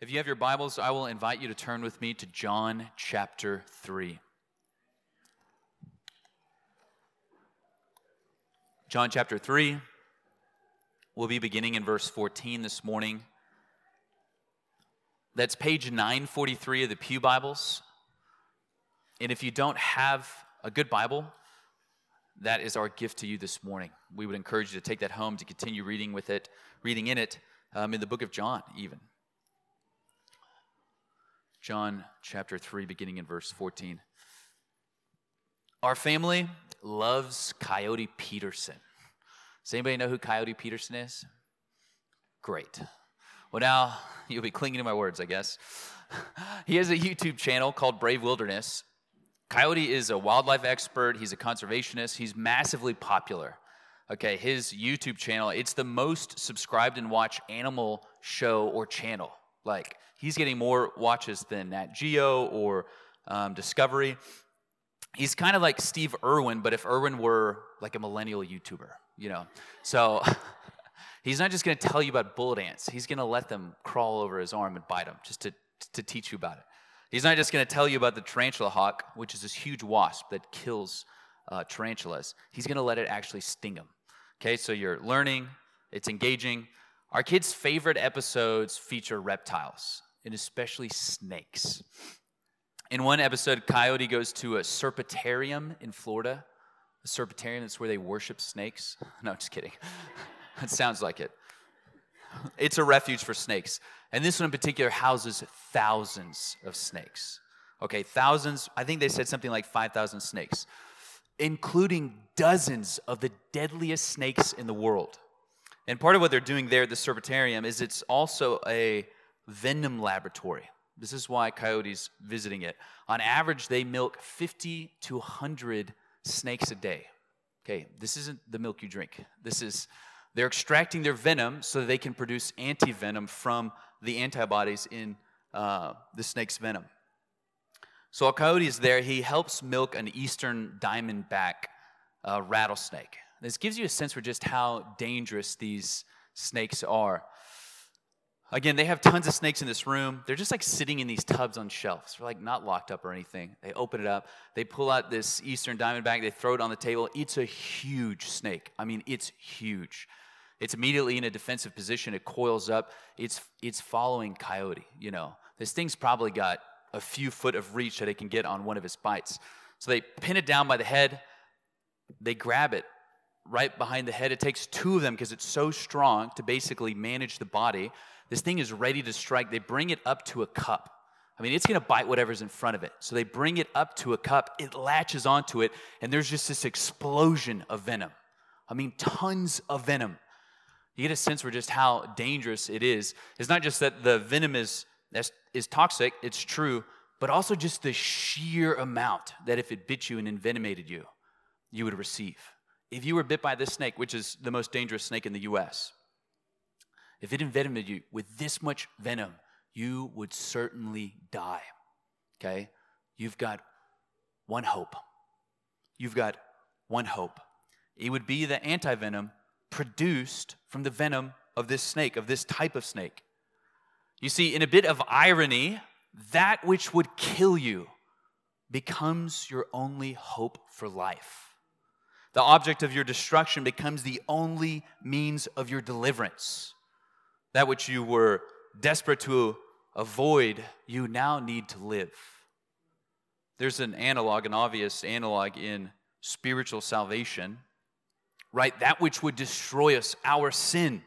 If you have your Bibles, I will invite you to turn with me to John chapter 3. John chapter 3. We'll be beginning in verse 14 this morning. That's page 943 of the Pew Bibles. And if you don't have a good Bible, that is our gift to you this morning. We would encourage you to take that home to continue reading with it, reading in it, um, in the book of John, even. John chapter 3, beginning in verse 14. Our family loves Coyote Peterson. Does anybody know who Coyote Peterson is? Great. Well, now you'll be clinging to my words, I guess. he has a YouTube channel called Brave Wilderness. Coyote is a wildlife expert, he's a conservationist, he's massively popular. Okay, his YouTube channel, it's the most subscribed and watched animal show or channel. Like, he's getting more watches than Nat Geo or um, Discovery. He's kind of like Steve Irwin, but if Irwin were like a millennial YouTuber, you know? So he's not just gonna tell you about bullet ants, he's gonna let them crawl over his arm and bite him just to, to teach you about it. He's not just gonna tell you about the tarantula hawk, which is this huge wasp that kills uh, tarantulas. He's gonna let it actually sting him. Okay, so you're learning, it's engaging. Our kids' favorite episodes feature reptiles, and especially snakes. In one episode, Coyote goes to a serpentarium in Florida. A serpentarium, that's where they worship snakes. No, just kidding. it sounds like it. It's a refuge for snakes. And this one in particular houses thousands of snakes. Okay, thousands, I think they said something like 5,000 snakes, including dozens of the deadliest snakes in the world. And part of what they're doing there at the Serpentarium is it's also a venom laboratory. This is why coyotes visiting it. On average, they milk 50 to 100 snakes a day. Okay, this isn't the milk you drink. This is they're extracting their venom so they can produce anti-venom from the antibodies in uh, the snake's venom. So while Coyote is there, he helps milk an eastern diamondback uh, rattlesnake. This gives you a sense for just how dangerous these snakes are. Again, they have tons of snakes in this room. They're just like sitting in these tubs on shelves. They're like not locked up or anything. They open it up. They pull out this eastern diamondback. They throw it on the table. It's a huge snake. I mean, it's huge. It's immediately in a defensive position. It coils up. It's it's following coyote. You know, this thing's probably got a few foot of reach that it can get on one of his bites. So they pin it down by the head. They grab it right behind the head. It takes two of them because it's so strong to basically manage the body. This thing is ready to strike. They bring it up to a cup. I mean, it's going to bite whatever's in front of it. So they bring it up to a cup. It latches onto it, and there's just this explosion of venom. I mean, tons of venom. You get a sense for just how dangerous it is. It's not just that the venom is, is toxic, it's true, but also just the sheer amount that if it bit you and envenomated you, you would receive if you were bit by this snake, which is the most dangerous snake in the US, if it envenomed you with this much venom, you would certainly die. Okay? You've got one hope. You've got one hope. It would be the antivenom produced from the venom of this snake, of this type of snake. You see, in a bit of irony, that which would kill you becomes your only hope for life. The object of your destruction becomes the only means of your deliverance. That which you were desperate to avoid, you now need to live. There's an analog, an obvious analog in spiritual salvation, right? That which would destroy us, our sin,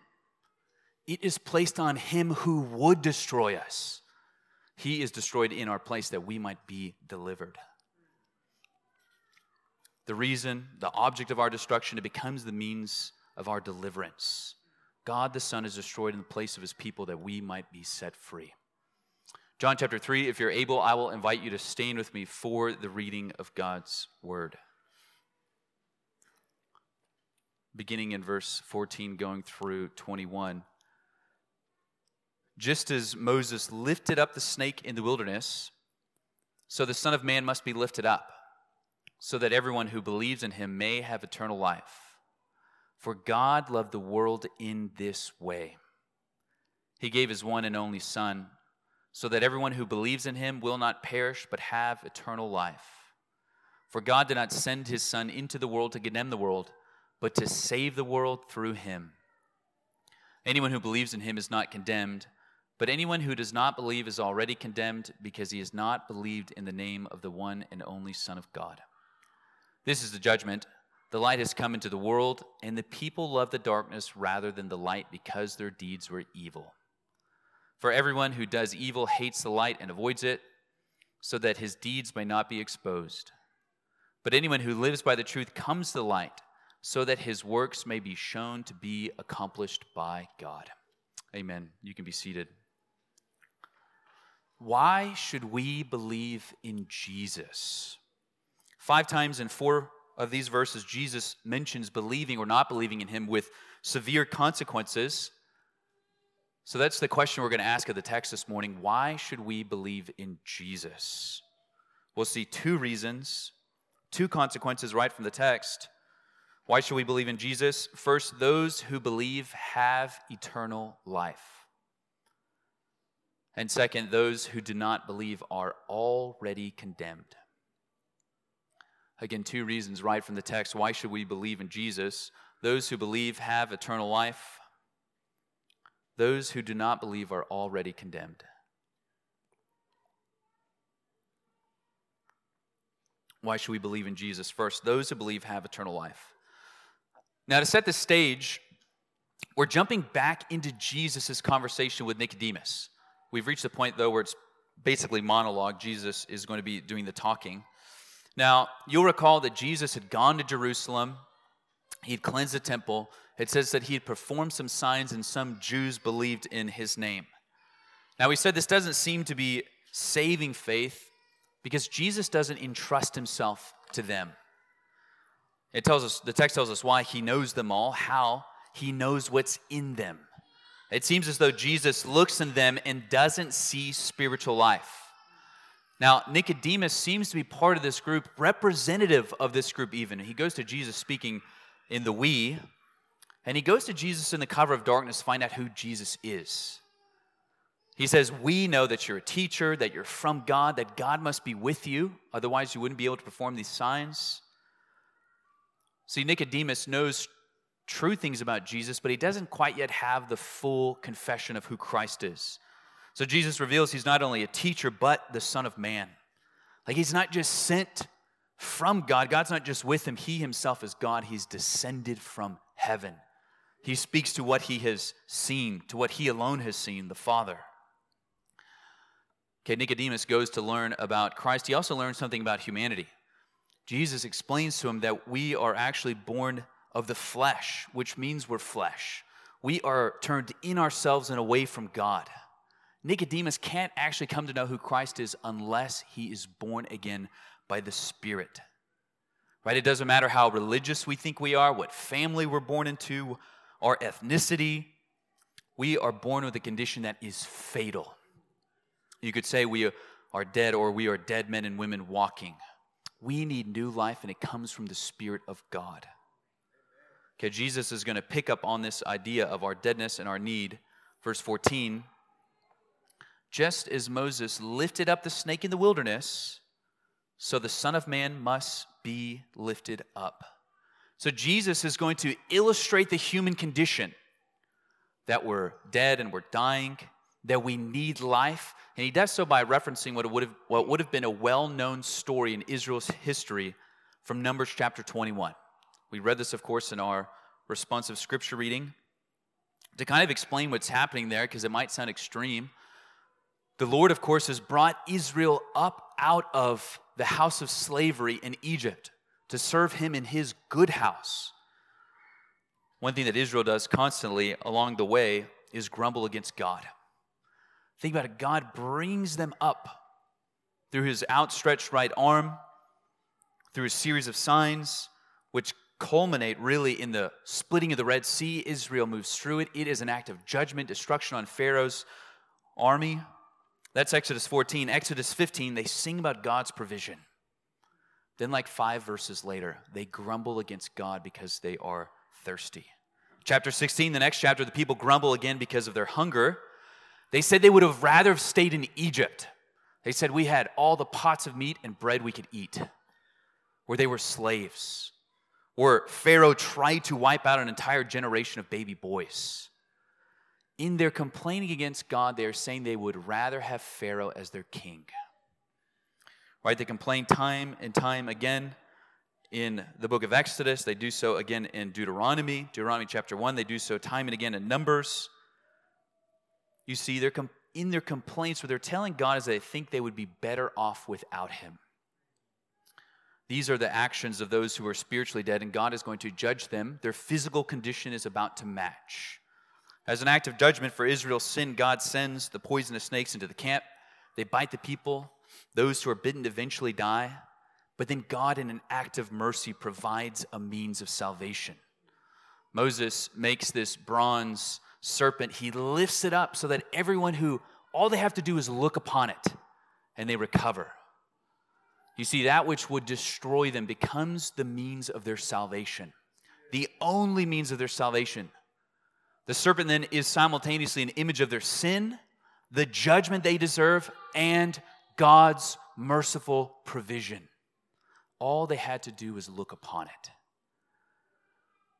it is placed on him who would destroy us. He is destroyed in our place that we might be delivered the reason, the object of our destruction, it becomes the means of our deliverance. God the Son is destroyed in the place of his people that we might be set free. John chapter 3, if you're able, I will invite you to stand with me for the reading of God's word. Beginning in verse 14, going through 21. Just as Moses lifted up the snake in the wilderness, so the Son of Man must be lifted up so that everyone who believes in him may have eternal life. For God loved the world in this way He gave his one and only Son, so that everyone who believes in him will not perish but have eternal life. For God did not send his Son into the world to condemn the world, but to save the world through him. Anyone who believes in him is not condemned, but anyone who does not believe is already condemned because he has not believed in the name of the one and only Son of God. This is the judgment. The light has come into the world, and the people love the darkness rather than the light because their deeds were evil. For everyone who does evil hates the light and avoids it, so that his deeds may not be exposed. But anyone who lives by the truth comes to the light, so that his works may be shown to be accomplished by God. Amen. You can be seated. Why should we believe in Jesus? Five times in four of these verses, Jesus mentions believing or not believing in him with severe consequences. So that's the question we're going to ask of the text this morning. Why should we believe in Jesus? We'll see two reasons, two consequences right from the text. Why should we believe in Jesus? First, those who believe have eternal life. And second, those who do not believe are already condemned. Again, two reasons right from the text. Why should we believe in Jesus? Those who believe have eternal life. Those who do not believe are already condemned. Why should we believe in Jesus? First, those who believe have eternal life. Now, to set the stage, we're jumping back into Jesus' conversation with Nicodemus. We've reached the point, though, where it's basically monologue. Jesus is going to be doing the talking. Now, you'll recall that Jesus had gone to Jerusalem, he'd cleansed the temple, it says that he had performed some signs and some Jews believed in his name. Now, we said this doesn't seem to be saving faith because Jesus doesn't entrust himself to them. It tells us, the text tells us why he knows them all, how he knows what's in them. It seems as though Jesus looks in them and doesn't see spiritual life. Now, Nicodemus seems to be part of this group, representative of this group, even. He goes to Jesus speaking in the we, and he goes to Jesus in the cover of darkness to find out who Jesus is. He says, We know that you're a teacher, that you're from God, that God must be with you, otherwise, you wouldn't be able to perform these signs. See, Nicodemus knows true things about Jesus, but he doesn't quite yet have the full confession of who Christ is. So Jesus reveals he's not only a teacher, but the Son of Man. Like he's not just sent from God, God's not just with him, he himself is God, he's descended from heaven. He speaks to what he has seen, to what he alone has seen, the Father. Okay, Nicodemus goes to learn about Christ. He also learns something about humanity. Jesus explains to him that we are actually born of the flesh, which means we're flesh. We are turned in ourselves and away from God. Nicodemus can't actually come to know who Christ is unless he is born again by the Spirit. Right? It doesn't matter how religious we think we are, what family we're born into, our ethnicity, we are born with a condition that is fatal. You could say we are dead or we are dead men and women walking. We need new life, and it comes from the Spirit of God. Okay, Jesus is going to pick up on this idea of our deadness and our need. Verse 14 Just as Moses lifted up the snake in the wilderness, so the Son of Man must be lifted up so Jesus is going to illustrate the human condition that we're dead and we're dying, that we need life. And he does so by referencing what would have, what would have been a well known story in Israel's history from Numbers chapter 21. We read this, of course, in our responsive scripture reading. To kind of explain what's happening there, because it might sound extreme, the Lord, of course, has brought Israel up out of the house of slavery in Egypt to serve him in his good house. One thing that Israel does constantly along the way is grumble against God. Think about it God brings them up through his outstretched right arm, through a series of signs, which culminate really in the splitting of the Red Sea. Israel moves through it. It is an act of judgment, destruction on Pharaoh's army. That's Exodus 14. Exodus 15, they sing about God's provision. Then, like five verses later, they grumble against God because they are thirsty. Chapter 16, the next chapter, the people grumble again because of their hunger. They said they would have rather have stayed in Egypt. They said we had all the pots of meat and bread we could eat, where they were slaves, where Pharaoh tried to wipe out an entire generation of baby boys. In their complaining against God, they are saying they would rather have Pharaoh as their king. Right? They complain time and time again in the book of Exodus. They do so again in Deuteronomy, Deuteronomy chapter 1. They do so time and again in Numbers. You see, they're in their complaints, what they're telling God is they think they would be better off without Him. These are the actions of those who are spiritually dead, and God is going to judge them. Their physical condition is about to match. As an act of judgment for Israel's sin, God sends the poisonous snakes into the camp. They bite the people. Those who are bitten eventually die. But then God, in an act of mercy, provides a means of salvation. Moses makes this bronze serpent. He lifts it up so that everyone who, all they have to do is look upon it and they recover. You see, that which would destroy them becomes the means of their salvation, the only means of their salvation. The serpent then is simultaneously an image of their sin, the judgment they deserve, and God's merciful provision. All they had to do was look upon it.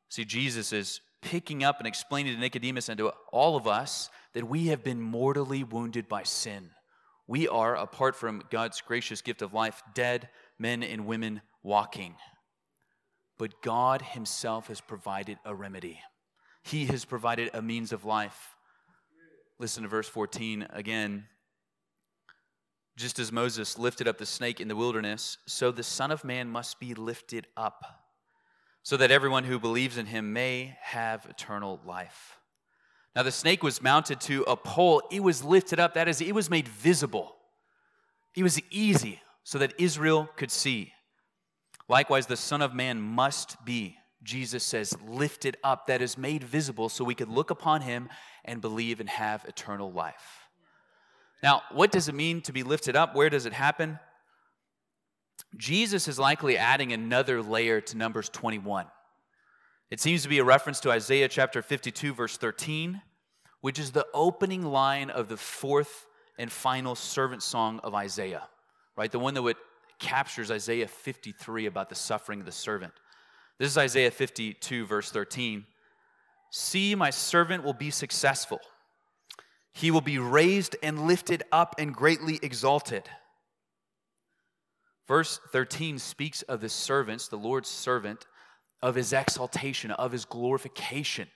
See, Jesus is picking up and explaining to Nicodemus and to all of us that we have been mortally wounded by sin. We are, apart from God's gracious gift of life, dead men and women walking. But God Himself has provided a remedy. He has provided a means of life. Listen to verse 14 again. Just as Moses lifted up the snake in the wilderness, so the Son of Man must be lifted up, so that everyone who believes in him may have eternal life. Now, the snake was mounted to a pole, it was lifted up, that is, it was made visible. It was easy so that Israel could see. Likewise, the Son of Man must be Jesus says, lifted up, that is made visible so we could look upon him and believe and have eternal life. Now, what does it mean to be lifted up? Where does it happen? Jesus is likely adding another layer to Numbers 21. It seems to be a reference to Isaiah chapter 52, verse 13, which is the opening line of the fourth and final servant song of Isaiah, right? The one that would captures Isaiah 53 about the suffering of the servant. This is Isaiah 52, verse 13. See, my servant will be successful. He will be raised and lifted up and greatly exalted. Verse 13 speaks of the servants, the Lord's servant, of his exaltation, of his glorification.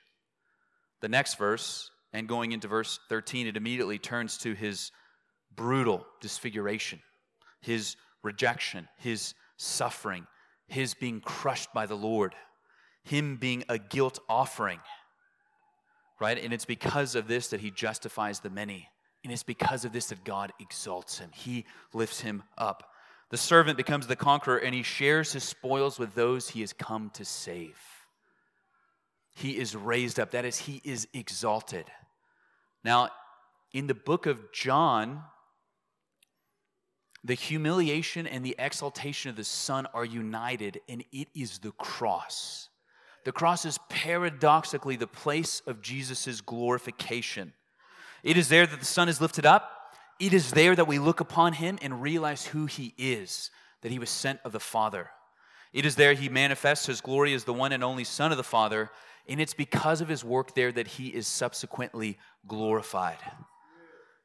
The next verse, and going into verse 13, it immediately turns to his brutal disfiguration, his rejection, his suffering, his being crushed by the Lord, him being a guilt offering, right? And it's because of this that he justifies the many. And it's because of this that God exalts him. He lifts him up. The servant becomes the conqueror and he shares his spoils with those he has come to save. He is raised up. That is, he is exalted. Now, in the book of John, the humiliation and the exaltation of the Son are united, and it is the cross. The cross is paradoxically the place of Jesus' glorification. It is there that the Son is lifted up. It is there that we look upon him and realize who he is, that he was sent of the Father. It is there he manifests his glory as the one and only Son of the Father, and it's because of his work there that he is subsequently glorified.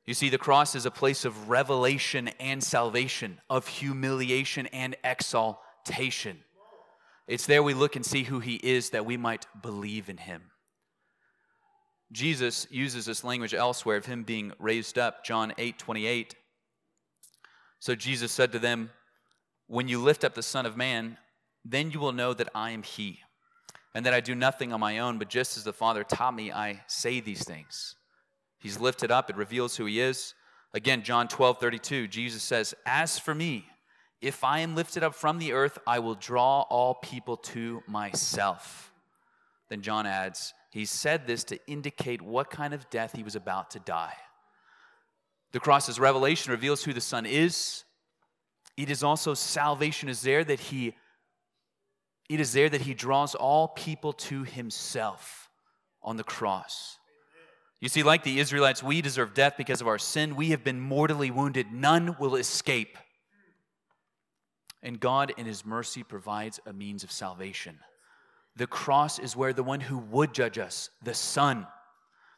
You see, the cross is a place of revelation and salvation, of humiliation and exaltation. It's there we look and see who he is that we might believe in him. Jesus uses this language elsewhere of him being raised up, John 8 28. So Jesus said to them, When you lift up the Son of Man, then you will know that I am he, and that I do nothing on my own, but just as the Father taught me, I say these things. He's lifted up, it reveals who he is. Again, John 12, 32, Jesus says, As for me, if I am lifted up from the earth, I will draw all people to myself. Then John adds, He said this to indicate what kind of death he was about to die. The cross's revelation reveals who the Son is. It is also salvation is there that he it is there that he draws all people to himself on the cross. You see, like the Israelites, we deserve death because of our sin. We have been mortally wounded. None will escape. And God, in His mercy, provides a means of salvation. The cross is where the one who would judge us, the Son,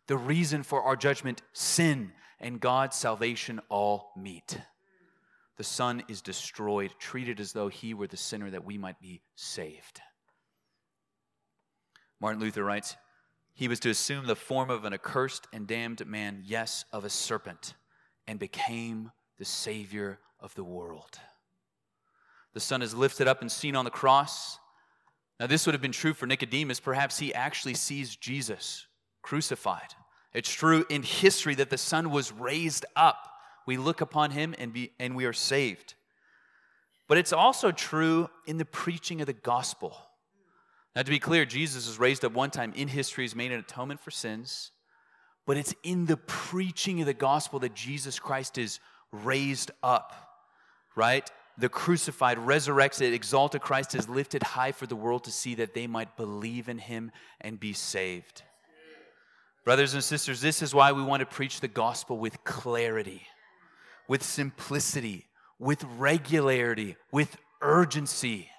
the reason for our judgment, sin, and God's salvation all meet. The Son is destroyed, treated as though He were the sinner that we might be saved. Martin Luther writes, he was to assume the form of an accursed and damned man, yes, of a serpent, and became the Savior of the world. The Son is lifted up and seen on the cross. Now, this would have been true for Nicodemus. Perhaps he actually sees Jesus crucified. It's true in history that the Son was raised up. We look upon him and, be, and we are saved. But it's also true in the preaching of the gospel. Now, to be clear, Jesus was raised up one time in history, he's made an atonement for sins, but it's in the preaching of the gospel that Jesus Christ is raised up, right? The crucified, resurrected, exalted Christ is lifted high for the world to see that they might believe in him and be saved. Brothers and sisters, this is why we want to preach the gospel with clarity, with simplicity, with regularity, with urgency.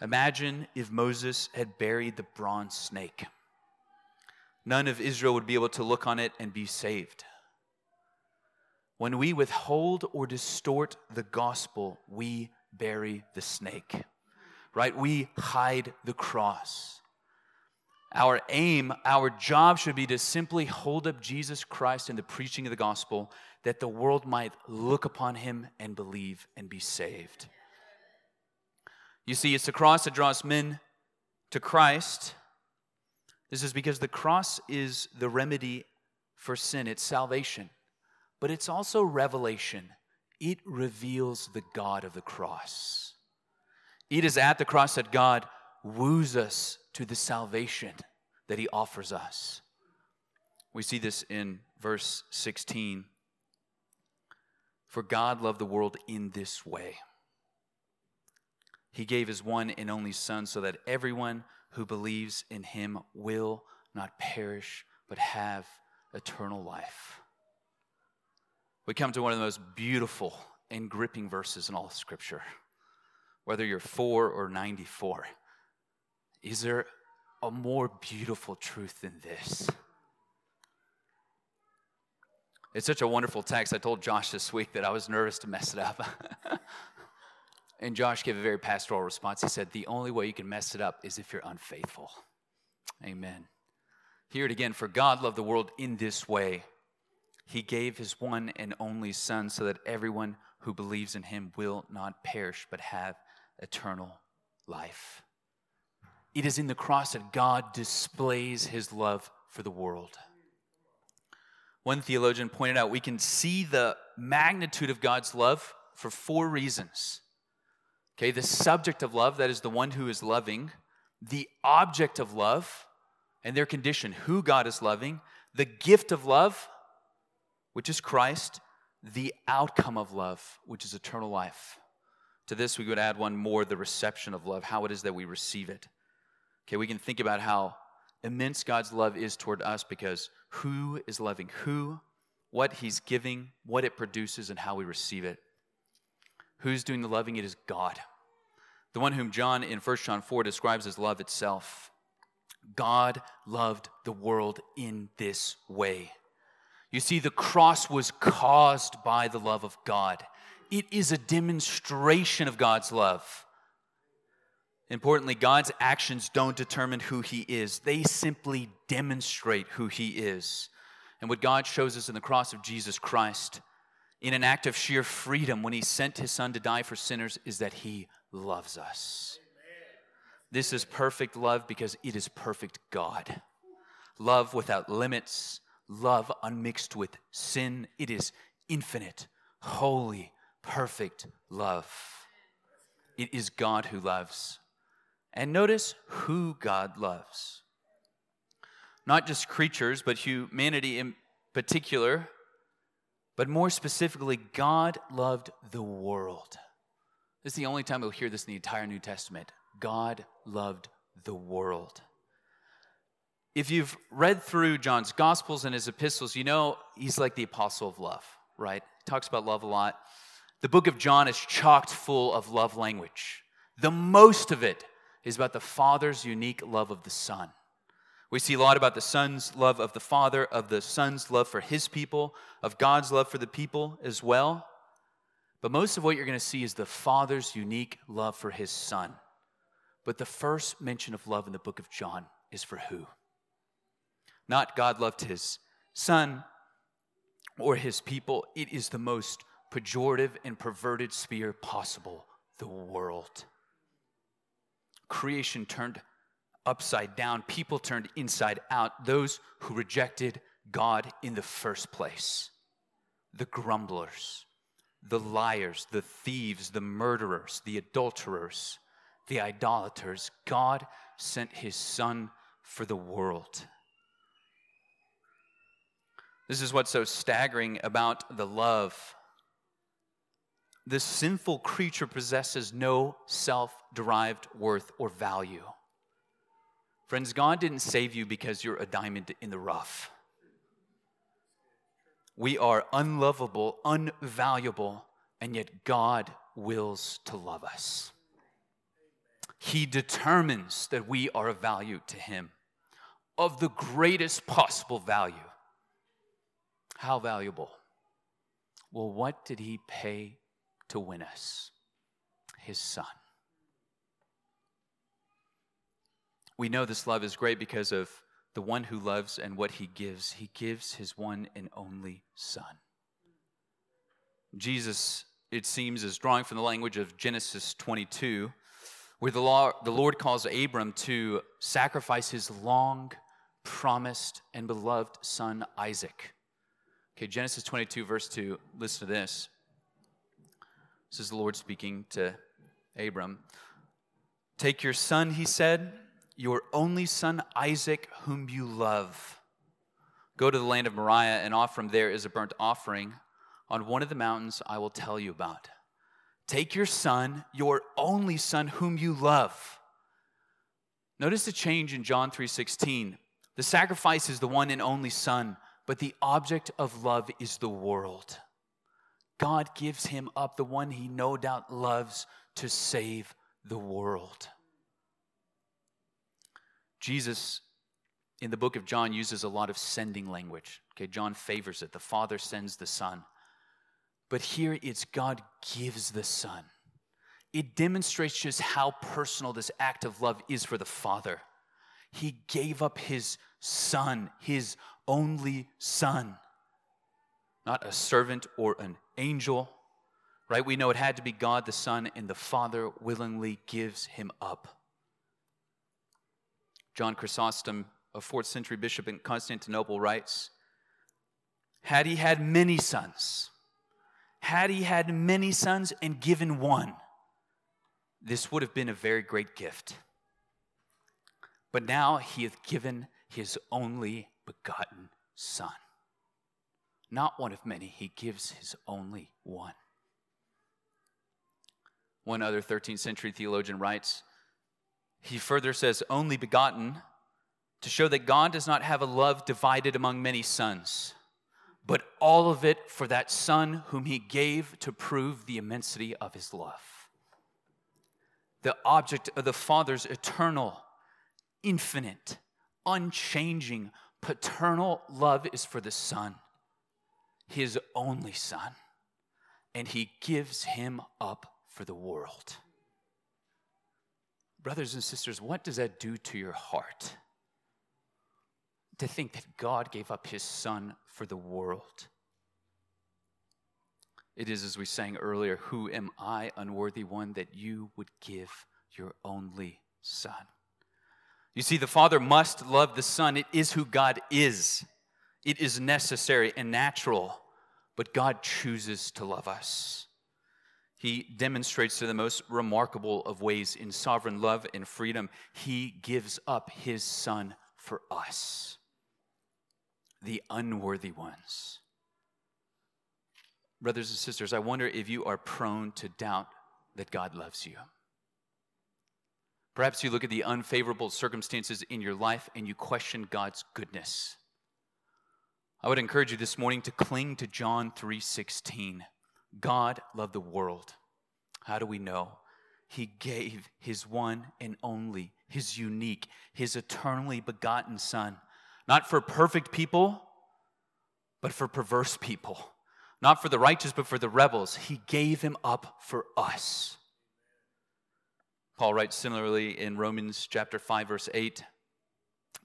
Imagine if Moses had buried the bronze snake. None of Israel would be able to look on it and be saved. When we withhold or distort the gospel, we bury the snake, right? We hide the cross. Our aim, our job should be to simply hold up Jesus Christ in the preaching of the gospel that the world might look upon him and believe and be saved. You see, it's the cross that draws men to Christ. This is because the cross is the remedy for sin, it's salvation, but it's also revelation. It reveals the God of the cross. It is at the cross that God woos us to the salvation that he offers us. We see this in verse 16. For God loved the world in this way he gave his one and only Son so that everyone who believes in him will not perish, but have eternal life. We come to one of the most beautiful and gripping verses in all of Scripture. Whether you're four or 94, is there a more beautiful truth than this? It's such a wonderful text. I told Josh this week that I was nervous to mess it up. And Josh gave a very pastoral response. He said, The only way you can mess it up is if you're unfaithful. Amen. Hear it again. For God loved the world in this way He gave His one and only Son so that everyone who believes in Him will not perish but have eternal life. It is in the cross that God displays His love for the world. One theologian pointed out we can see the magnitude of God's love for four reasons. Okay, the subject of love, that is the one who is loving, the object of love, and their condition, who God is loving, the gift of love, which is Christ, the outcome of love, which is eternal life. To this, we would add one more the reception of love, how it is that we receive it. Okay, we can think about how immense God's love is toward us because who is loving who, what he's giving, what it produces, and how we receive it. Who's doing the loving? It is God. The one whom John in 1 John 4 describes as love itself. God loved the world in this way. You see, the cross was caused by the love of God. It is a demonstration of God's love. Importantly, God's actions don't determine who He is, they simply demonstrate who He is. And what God shows us in the cross of Jesus Christ in an act of sheer freedom when he sent his son to die for sinners is that he loves us. This is perfect love because it is perfect God. Love without limits, love unmixed with sin. It is infinite, holy, perfect love. It is God who loves. And notice who God loves. Not just creatures, but humanity in particular but more specifically, God loved the world. This is the only time we'll hear this in the entire New Testament. God loved the world. if you've read through John's Gospels and his epistles, you know he's like the apostle of love, right? He talks about love a lot. The book of John is chocked full of love language. The most of it is about the Father's unique love of the Son. We see a lot about the Son's love of the Father, of the Son's love for his people, of God's love for the people as well. But most of what you're going to see is the Father's unique love for his Son. But the first mention of love in the book of John is for who? Not God loved his Son or his people. It is the most pejorative and perverted sphere possible the world. Creation turned upside down, people turned inside out, those who rejected God in the first place. The grumblers, the liars, the thieves, the murderers, the adulterers, the idolaters. God sent his Son for the world. This is what's so staggering about the love. This sinful creature possesses no self derived worth or value. Friends, God didn't save you because you're a diamond in the rough. We are unlovable, unvaluable, and yet God wills to love us. He determines that we are of value to Him, of the greatest possible value. How valuable? Well, what did He pay to win us? His Son. We know this love is great because of the one who loves and what he gives. He gives his one and only Son. Jesus, it seems, is drawing from the language of Genesis 22, where the, law, the Lord calls Abram to sacrifice his long promised and beloved son Isaac. Okay, Genesis 22, verse 2, listen to this. This is the Lord speaking to Abram. Take your son, he said your only son Isaac, whom you love. Go to the land of Moriah and offer him there as a burnt offering on one of the mountains I will tell you about. Take your son, your only son, whom you love. Notice the change in John 3:16. The sacrifice is the one and only son, but the object of love is the world. God gives him up, the one he no doubt loves, to save the world. Jesus in the book of John uses a lot of sending language. Okay, John favors it. The Father sends the Son. But here it's God gives the Son. It demonstrates just how personal this act of love is for the Father. He gave up his Son, his only Son, not a servant or an angel, right? We know it had to be God the Son, and the Father willingly gives him up. John Chrysostom, a fourth century bishop in Constantinople, writes Had he had many sons, had he had many sons and given one, this would have been a very great gift. But now he hath given his only begotten Son. Not one of many, he gives his only one. One other 13th century theologian writes he further says, only begotten, to show that God does not have a love divided among many sons, but all of it for that Son whom He gave to prove the immensity of His love. The object of the Father's eternal, infinite, unchanging, paternal love is for the Son, His only Son, and He gives Him up for the world. Brothers and sisters, what does that do to your heart? To think that God gave up his son for the world. It is, as we sang earlier, Who am I, unworthy one, that you would give your only son? You see, the Father must love the Son. It is who God is, it is necessary and natural, but God chooses to love us he demonstrates to the most remarkable of ways in sovereign love and freedom. He gives up his son for us, the unworthy ones. Brothers and sisters, I wonder if you are prone to doubt that God loves you. Perhaps you look at the unfavorable circumstances in your life and you question God's goodness. I would encourage you this morning to cling to John 3:16. God loved the world. How do we know? He gave his one and only, his unique, his eternally begotten son, not for perfect people, but for perverse people. Not for the righteous, but for the rebels. He gave him up for us. Paul writes similarly in Romans chapter 5 verse 8,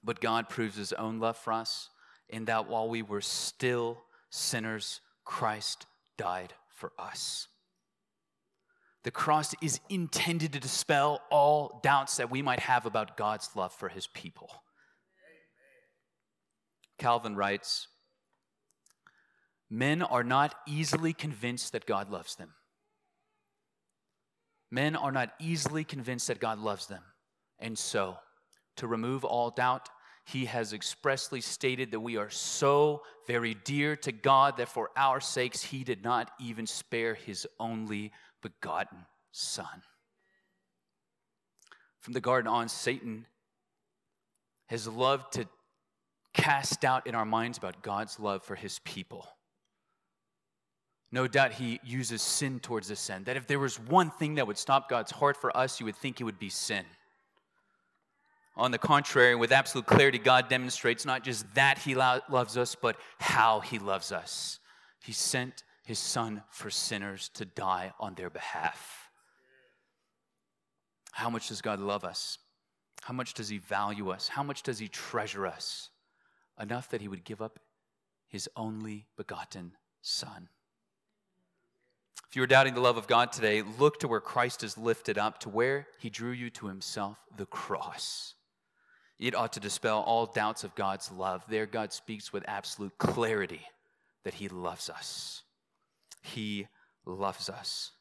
but God proves his own love for us in that while we were still sinners, Christ died for us. The cross is intended to dispel all doubts that we might have about God's love for his people. Calvin writes, Men are not easily convinced that God loves them. Men are not easily convinced that God loves them. And so, to remove all doubt, he has expressly stated that we are so very dear to God that for our sakes he did not even spare his only begotten Son. From the garden on, Satan has loved to cast doubt in our minds about God's love for his people. No doubt he uses sin towards this end. That if there was one thing that would stop God's heart for us, you would think it would be sin. On the contrary, with absolute clarity, God demonstrates not just that he lo- loves us, but how he loves us. He sent his son for sinners to die on their behalf. How much does God love us? How much does he value us? How much does he treasure us? Enough that he would give up his only begotten son. If you are doubting the love of God today, look to where Christ is lifted up, to where he drew you to himself, the cross. It ought to dispel all doubts of God's love. There, God speaks with absolute clarity that he loves us. He loves us.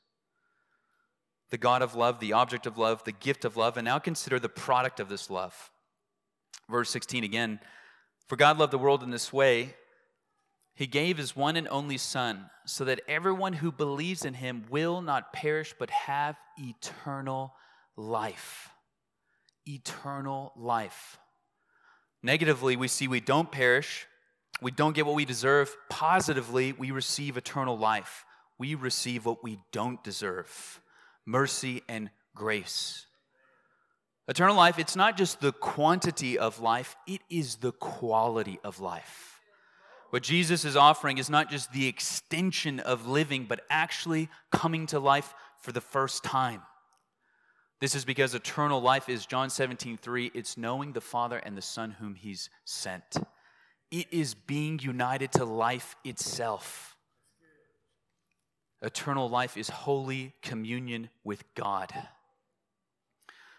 The God of love, the object of love, the gift of love, and now consider the product of this love. Verse 16 again For God loved the world in this way he gave his one and only Son, so that everyone who believes in him will not perish but have eternal life. Eternal life. Negatively, we see we don't perish, we don't get what we deserve. Positively, we receive eternal life. We receive what we don't deserve mercy and grace. Eternal life, it's not just the quantity of life, it is the quality of life. What Jesus is offering is not just the extension of living, but actually coming to life for the first time. This is because eternal life is John 17, 3. It's knowing the Father and the Son whom He's sent. It is being united to life itself. Eternal life is holy communion with God.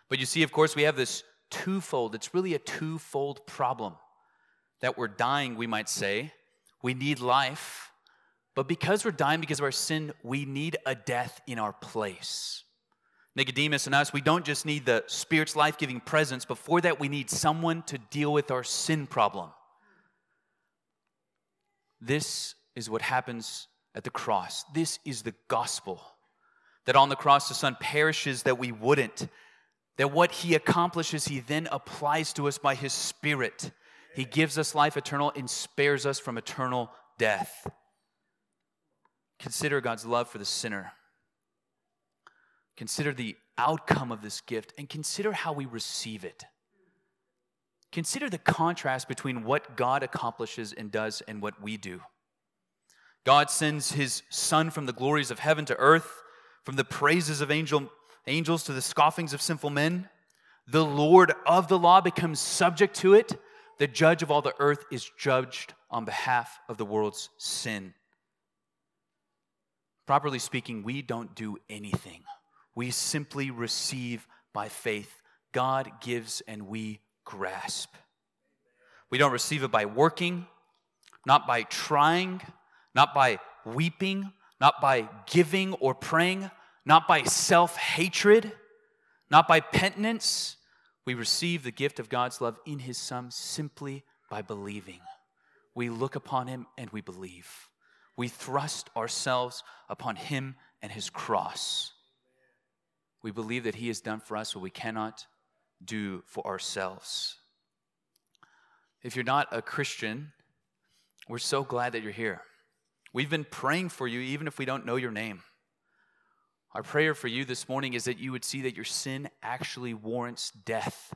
But you see, of course, we have this twofold, it's really a twofold problem that we're dying, we might say, we need life, but because we're dying because of our sin, we need a death in our place. Nicodemus and us, we don't just need the Spirit's life giving presence. Before that, we need someone to deal with our sin problem. This is what happens at the cross. This is the gospel. That on the cross, the Son perishes that we wouldn't. That what He accomplishes, He then applies to us by His Spirit. He gives us life eternal and spares us from eternal death. Consider God's love for the sinner. Consider the outcome of this gift and consider how we receive it. Consider the contrast between what God accomplishes and does and what we do. God sends his Son from the glories of heaven to earth, from the praises of angel, angels to the scoffings of sinful men. The Lord of the law becomes subject to it the judge of all the earth is judged on behalf of the world's sin. Properly speaking, we don't do anything. We simply receive by faith. God gives and we grasp. We don't receive it by working, not by trying, not by weeping, not by giving or praying, not by self hatred, not by penitence, we receive the gift of God's love in His Son simply by believing. We look upon Him and we believe. We thrust ourselves upon Him and His cross. We believe that He has done for us what we cannot do for ourselves. If you're not a Christian, we're so glad that you're here. We've been praying for you, even if we don't know your name. Our prayer for you this morning is that you would see that your sin actually warrants death.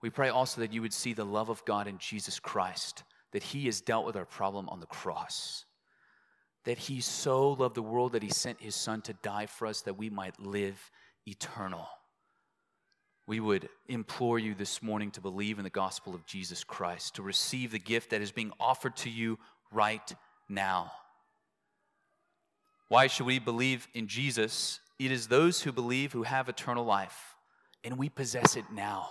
We pray also that you would see the love of God in Jesus Christ, that He has dealt with our problem on the cross, that He so loved the world that He sent His Son to die for us that we might live eternal. We would implore you this morning to believe in the gospel of Jesus Christ, to receive the gift that is being offered to you right now. Why should we believe in Jesus? It is those who believe who have eternal life, and we possess it now.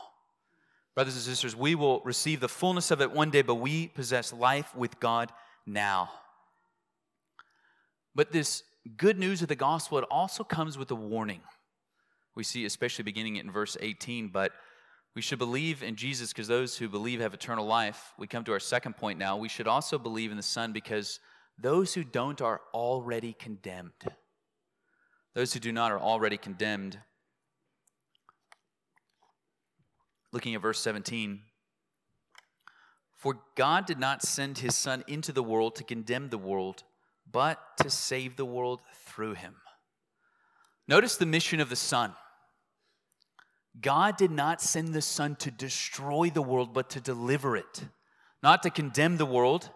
Brothers and sisters, we will receive the fullness of it one day, but we possess life with God now. But this good news of the gospel, it also comes with a warning. We see, especially beginning it in verse 18, but we should believe in Jesus because those who believe have eternal life. We come to our second point now. We should also believe in the Son because those who don't are already condemned. Those who do not are already condemned. Looking at verse 17. For God did not send his Son into the world to condemn the world, but to save the world through him. Notice the mission of the Son. God did not send the Son to destroy the world, but to deliver it, not to condemn the world,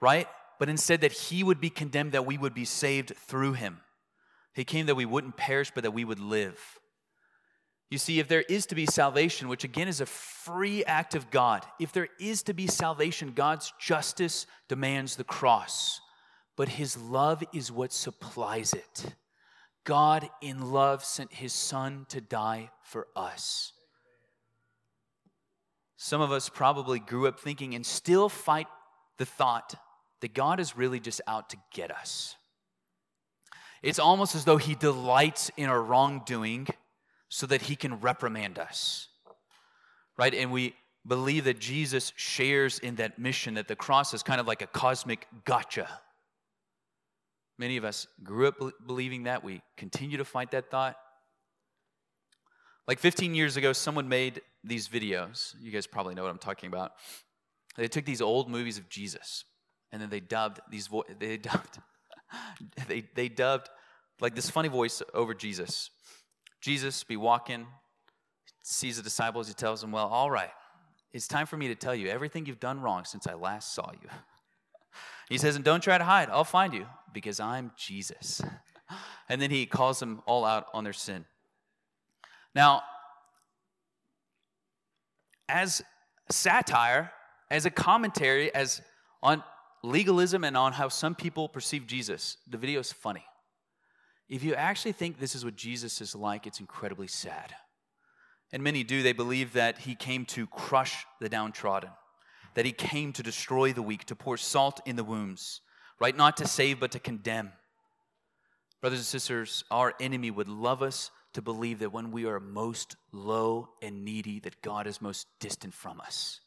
right? but instead that he would be condemned, that we would be saved through him. He came that we wouldn't perish, but that we would live. You see, if there is to be salvation, which again is a free act of God, if there is to be salvation, God's justice demands the cross, but his love is what supplies it. God, in love, sent his son to die for us. Some of us probably grew up thinking and still fight the thought that God is really just out to get us. It's almost as though He delights in our wrongdoing so that He can reprimand us. Right? And we believe that Jesus shares in that mission, that the cross is kind of like a cosmic gotcha. Many of us grew up believing that. We continue to fight that thought. Like 15 years ago, someone made these videos. You guys probably know what I'm talking about. They took these old movies of Jesus and then they dubbed these vo- they dubbed they they dubbed like this funny voice over Jesus. Jesus be walking, sees the disciples, he tells them, "Well, all right, it's time for me to tell you everything you've done wrong since I last saw you." He says, "And don't try to hide. I'll find you because I'm Jesus." And then he calls them all out on their sin. Now, as satire, as a commentary, as on legalism and on how some people perceive Jesus, the video is funny. If you actually think this is what Jesus is like, it's incredibly sad. And many do. They believe that he came to crush the downtrodden, that he came to destroy the weak, to pour salt in the wounds, right? Not to save, but to condemn. Brothers and sisters, our enemy would love us to believe that when we are most low and needy, that God is most distant from us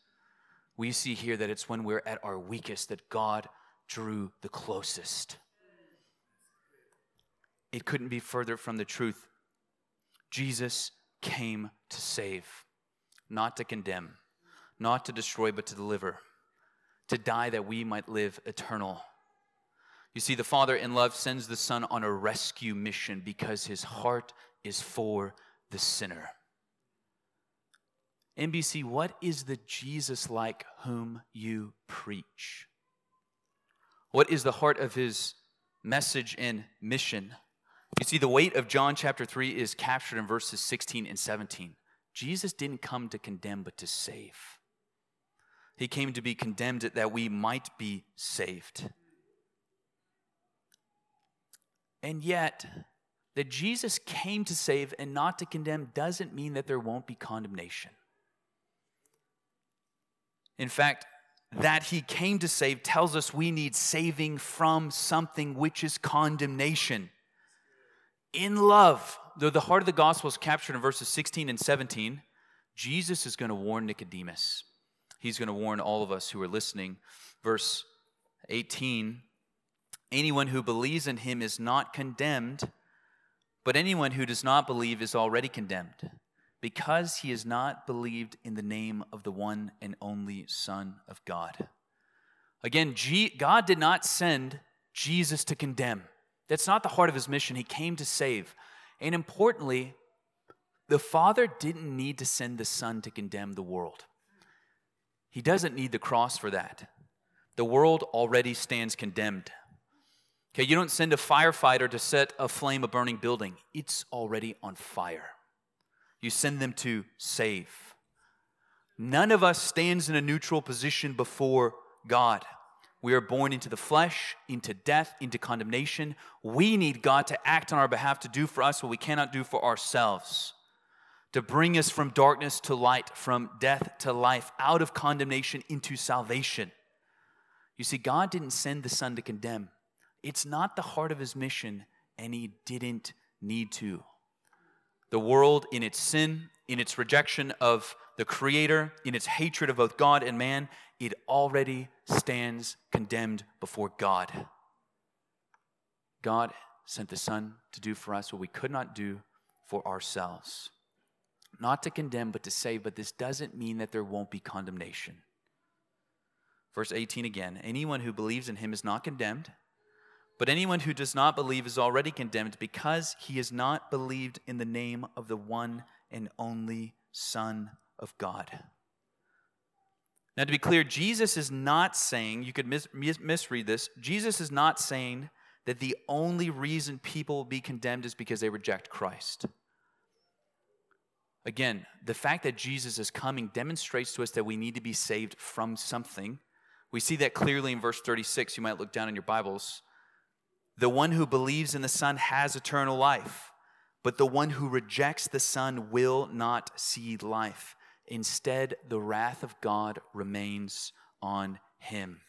we see here that it's when we're at our weakest that God drew the closest. It couldn't be further from the truth. Jesus came to save, not to condemn, not to destroy, but to deliver, to die that we might live eternal. You see, the Father in love sends the Son on a rescue mission because his heart is for the sinner. NBC, what is the Jesus like whom you preach? What is the heart of his message and mission? You see, the weight of John chapter 3 is captured in verses 16 and 17. Jesus didn't come to condemn, but to save. He came to be condemned that we might be saved. And yet, that Jesus came to save and not to condemn doesn't mean that there won't be condemnation. In fact, that he came to save tells us we need saving from something which is condemnation. In love, though the heart of the gospel is captured in verses 16 and 17, Jesus is going to warn Nicodemus. He's going to warn all of us who are listening. Verse 18 Anyone who believes in him is not condemned, but anyone who does not believe is already condemned because he has not believed in the name of the one and only Son of God. Again, God did not send Jesus to condemn. That's not the heart of his mission. He came to save. And importantly, the Father didn't need to send the Son to condemn the world. He doesn't need the cross for that. The world already stands condemned. Okay, you don't send a firefighter to set aflame a burning building, it's already on fire. You send them to save. None of us stands in a neutral position before God. We are born into the flesh, into death, into condemnation. We need God to act on our behalf to do for us what we cannot do for ourselves, to bring us from darkness to light, from death to life, out of condemnation into salvation. You see, God didn't send the Son to condemn. It's not the heart of his mission, and he didn't need to. The world, in its sin, in its rejection of the Creator, in its hatred of both God and man, it already stands condemned before God. God sent the Son to do for us what we could not do for ourselves. Not to condemn, but to save, but this doesn't mean that there won't be condemnation. Verse 18 again anyone who believes in him is not condemned, but anyone who does not believe is already condemned because he has not believed in the name of the one and only Son of God. Now, to be clear, Jesus is not saying, you could mis- misread this, Jesus is not saying that the only reason people will be condemned is because they reject Christ. Again, the fact that Jesus is coming demonstrates to us that we need to be saved from something. We see that clearly in verse 36. You might look down in your Bibles. The one who believes in the Son has eternal life, but the one who rejects the Son will not see life. Instead, the wrath of God remains on him.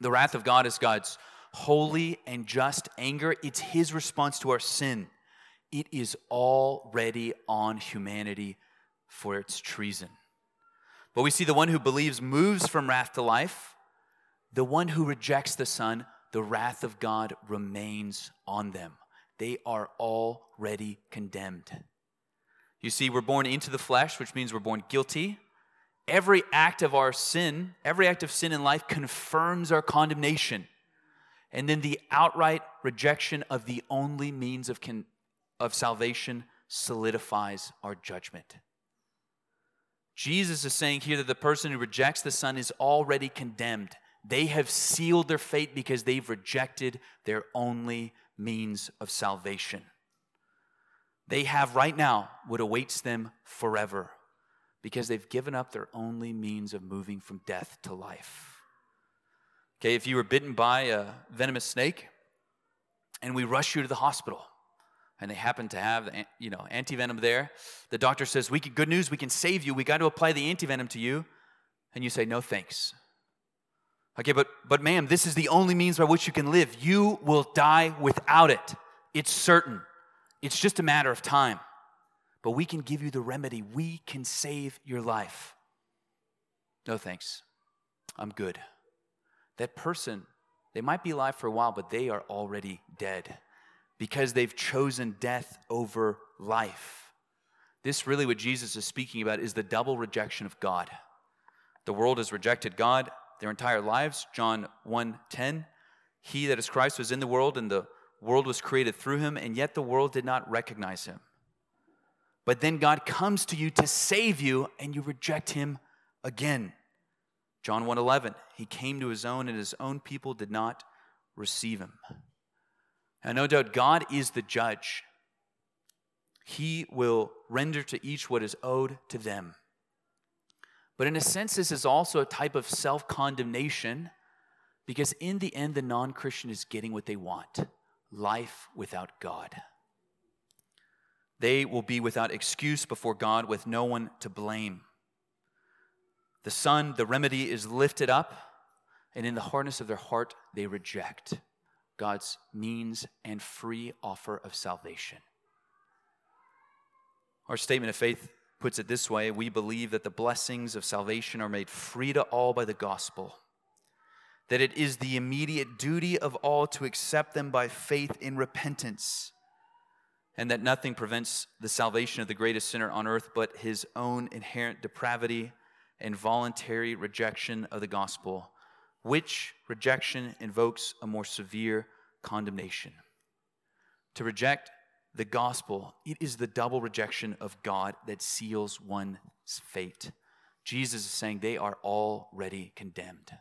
The wrath of God is God's holy and just anger, it's his response to our sin. It is already on humanity for its treason. But we see the one who believes moves from wrath to life. The one who rejects the Son, the wrath of God remains on them. They are already condemned. You see, we're born into the flesh, which means we're born guilty. Every act of our sin, every act of sin in life confirms our condemnation. And then the outright rejection of the only means of, con- of salvation solidifies our judgment. Jesus is saying here that the person who rejects the Son is already condemned. They have sealed their fate because they've rejected their only means of salvation. They have right now what awaits them forever because they've given up their only means of moving from death to life. Okay, if you were bitten by a venomous snake and we rush you to the hospital and they happen to have you know antivenom there, the doctor says, "We can, good news, we can save you. We got to apply the antivenom to you." And you say, "No, thanks." Okay, but but ma'am, this is the only means by which you can live. You will die without it. It's certain. It's just a matter of time. But we can give you the remedy. We can save your life. No thanks. I'm good. That person, they might be alive for a while, but they are already dead because they've chosen death over life. This really, what Jesus is speaking about, is the double rejection of God. The world has rejected God their entire lives. John 1 10. He that is Christ was in the world, and the world was created through him, and yet the world did not recognize him. But then God comes to you to save you, and you reject him again. John 1:11, he came to his own, and his own people did not receive him. And no doubt God is the judge. He will render to each what is owed to them. But in a sense, this is also a type of self condemnation because in the end, the non Christian is getting what they want life without God. They will be without excuse before God with no one to blame. The Son, the remedy, is lifted up, and in the hardness of their heart, they reject God's means and free offer of salvation. Our statement of faith puts it this way we believe that the blessings of salvation are made free to all by the gospel that it is the immediate duty of all to accept them by faith in repentance. and that nothing prevents the salvation of the greatest sinner on earth but his own inherent depravity and voluntary rejection of the gospel, which rejection invokes a more severe condemnation. To reject the gospel, it is the double rejection of God that seals one's fate. Jesus is saying they are already condemned.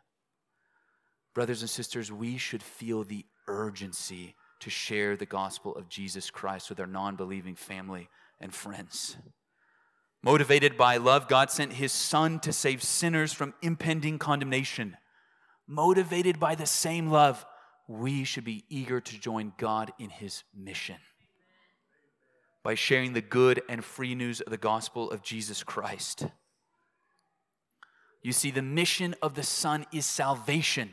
Brothers and sisters, we should feel the urgency to share the gospel of Jesus Christ with our non believing family and friends. Motivated by love, God sent his Son to save sinners from impending condemnation. Motivated by the same love, we should be eager to join God in his mission by sharing the good and free news of the gospel of Jesus Christ. You see, the mission of the Son is salvation.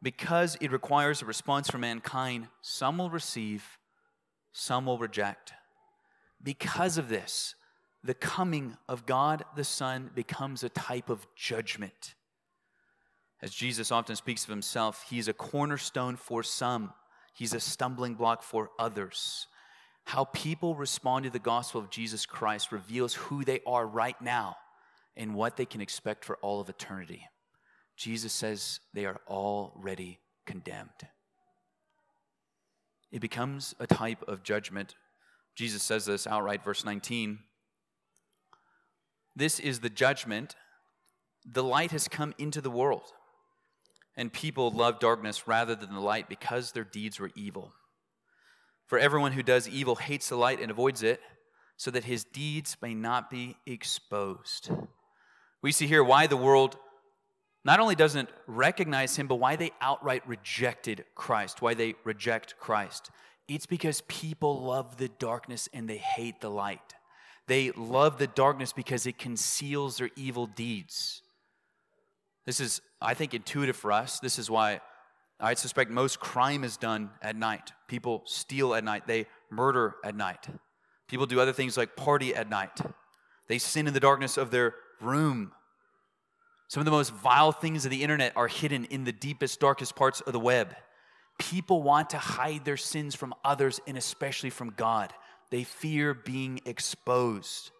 Because it requires a response from mankind, some will receive, some will reject. Because of this, the coming of God the Son becomes a type of judgment. As Jesus often speaks of himself, he's a cornerstone for some, he's a stumbling block for others. How people respond to the gospel of Jesus Christ reveals who they are right now and what they can expect for all of eternity. Jesus says they are already condemned. It becomes a type of judgment. Jesus says this outright, verse 19. This is the judgment. The light has come into the world, and people love darkness rather than the light because their deeds were evil. For everyone who does evil hates the light and avoids it, so that his deeds may not be exposed. We see here why the world not only doesn't recognize him, but why they outright rejected Christ, why they reject Christ. It's because people love the darkness and they hate the light. They love the darkness because it conceals their evil deeds. This is, I think, intuitive for us. This is why I suspect most crime is done at night. People steal at night, they murder at night. People do other things like party at night. They sin in the darkness of their room some of the most vile things of the internet are hidden in the deepest, darkest parts of the web. People want to hide their sins from others and especially from God. They fear being exposed.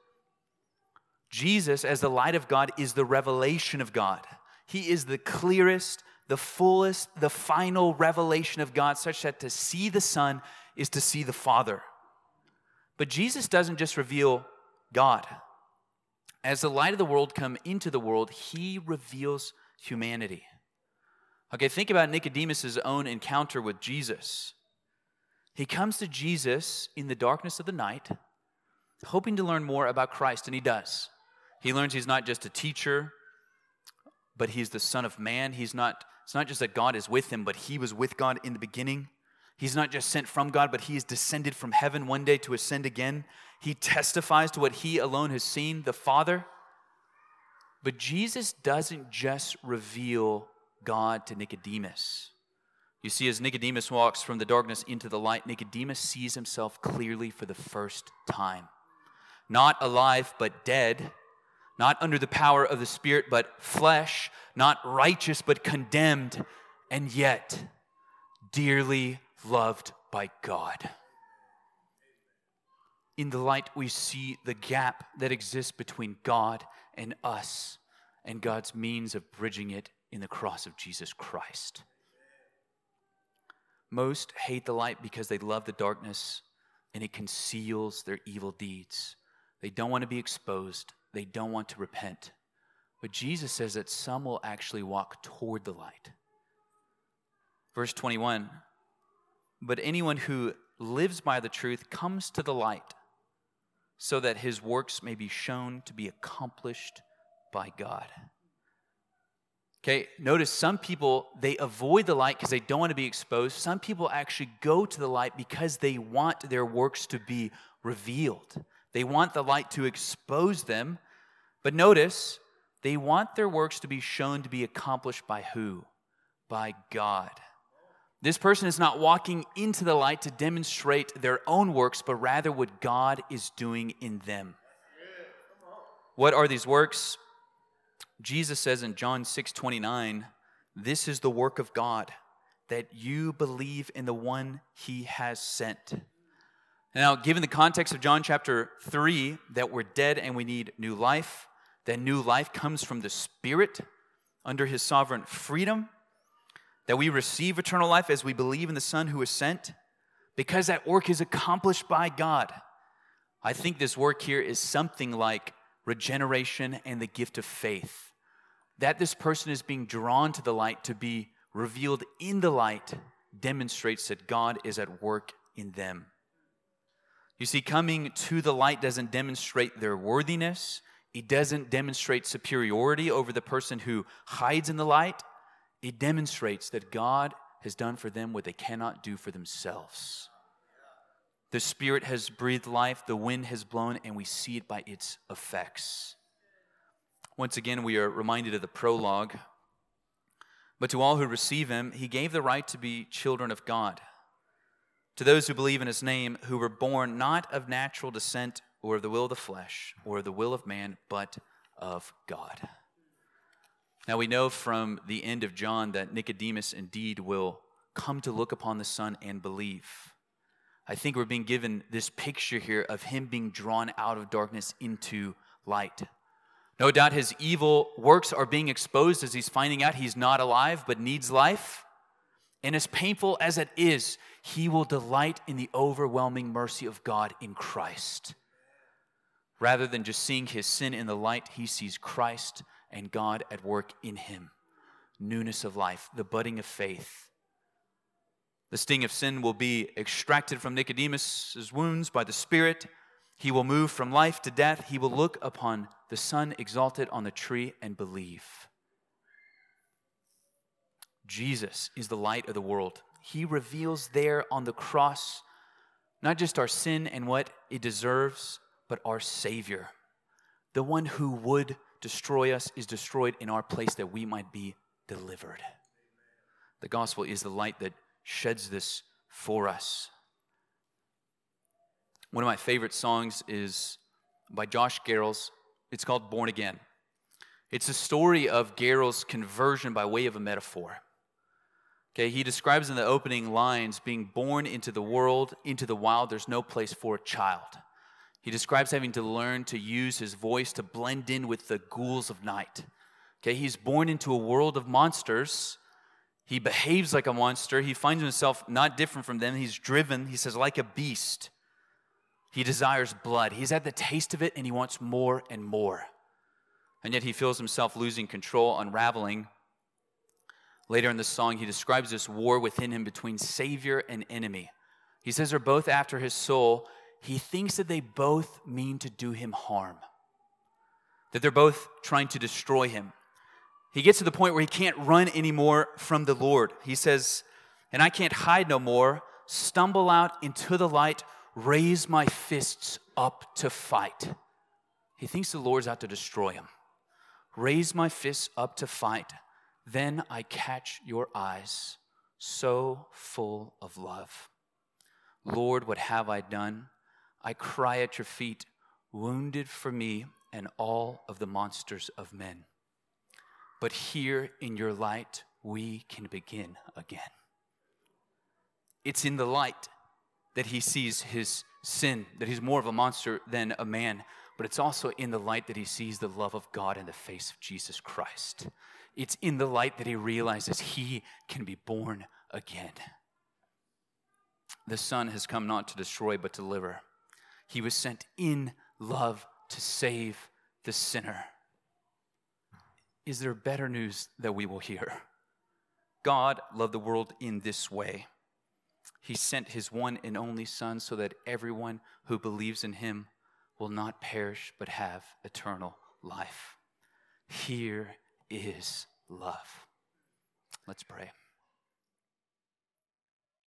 Jesus, as the light of God, is the revelation of God. He is the clearest, the fullest, the final revelation of God, such that to see the Son is to see the Father. But Jesus doesn't just reveal God. As the light of the world come into the world, he reveals humanity. Okay, think about Nicodemus' own encounter with Jesus. He comes to Jesus in the darkness of the night, hoping to learn more about Christ, and he does. He learns he's not just a teacher, but he's the Son of Man. He's not, it's not just that God is with him, but he was with God in the beginning. He's not just sent from God, but he is descended from heaven one day to ascend again. He testifies to what he alone has seen, the Father. But Jesus doesn't just reveal God to Nicodemus. You see, as Nicodemus walks from the darkness into the light, Nicodemus sees himself clearly for the first time. Not alive, but dead. Not under the power of the Spirit, but flesh. Not righteous, but condemned. And yet, dearly loved by God. In the light, we see the gap that exists between God and us, and God's means of bridging it in the cross of Jesus Christ. Most hate the light because they love the darkness and it conceals their evil deeds. They don't want to be exposed, they don't want to repent. But Jesus says that some will actually walk toward the light. Verse 21 but anyone who lives by the truth comes to the light, so that his works may be shown to be accomplished by God. Okay, notice some people, they avoid the light because they don't want to be exposed. Some people actually go to the light because they want their works to be revealed. They want the light to expose them. But notice, they want their works to be shown to be accomplished by who? By God. This person is not walking into the light to demonstrate their own works, but rather what God is doing in them. What are these works? Jesus says in John 6 29, This is the work of God, that you believe in the one he has sent. Now, given the context of John chapter 3, that we're dead and we need new life, that new life comes from the Spirit under his sovereign freedom, that we receive eternal life as we believe in the Son who was sent, because that work is accomplished by God. I think this work here is something like regeneration and the gift of faith. That this person is being drawn to the light to be revealed in the light demonstrates that God is at work in them. You see, coming to the light doesn't demonstrate their worthiness, it doesn't demonstrate superiority over the person who hides in the light. It demonstrates that God has done for them what they cannot do for themselves. The Spirit has breathed life, the wind has blown, and we see it by its effects. Once again, we are reminded of the prologue. But to all who receive him, he gave the right to be children of God. To those who believe in his name, who were born not of natural descent or of the will of the flesh or of the will of man, but of God. Now we know from the end of John that Nicodemus indeed will come to look upon the Son and believe. I think we're being given this picture here of him being drawn out of darkness into light. No doubt his evil works are being exposed as he's finding out he's not alive but needs life. And as painful as it is, he will delight in the overwhelming mercy of God in Christ. Rather than just seeing his sin in the light, he sees Christ and God at work in him. Newness of life, the budding of faith. The sting of sin will be extracted from Nicodemus' wounds by the Spirit. He will move from life to death. He will look upon the Son exalted on the tree and believe. Jesus is the light of the world. He reveals there on the cross not just our sin and what it deserves, but our Savior. The one who would destroy us is destroyed in our place that we might be delivered. The gospel is the light that sheds this for us. One of my favorite songs is by Josh Garrels. It's called Born Again. It's a story of Garrels' conversion by way of a metaphor. Okay, he describes in the opening lines being born into the world, into the wild, there's no place for a child. He describes having to learn to use his voice to blend in with the ghouls of night. Okay, he's born into a world of monsters, he behaves like a monster. He finds himself not different from them. He's driven, he says, like a beast. He desires blood. He's had the taste of it and he wants more and more. And yet he feels himself losing control, unraveling. Later in the song, he describes this war within him between Savior and enemy. He says they're both after his soul. He thinks that they both mean to do him harm, that they're both trying to destroy him. He gets to the point where he can't run anymore from the Lord. He says, And I can't hide no more, stumble out into the light, raise my fists up to fight. He thinks the Lord's out to destroy him. Raise my fists up to fight. Then I catch your eyes, so full of love. Lord, what have I done? I cry at your feet, wounded for me and all of the monsters of men. But here in your light, we can begin again. It's in the light that he sees his sin, that he's more of a monster than a man, but it's also in the light that he sees the love of God in the face of Jesus Christ. It's in the light that he realizes he can be born again. The Son has come not to destroy, but to deliver. He was sent in love to save the sinner. Is there better news that we will hear? God loved the world in this way. He sent his one and only Son so that everyone who believes in him will not perish but have eternal life. Here is love. Let's pray.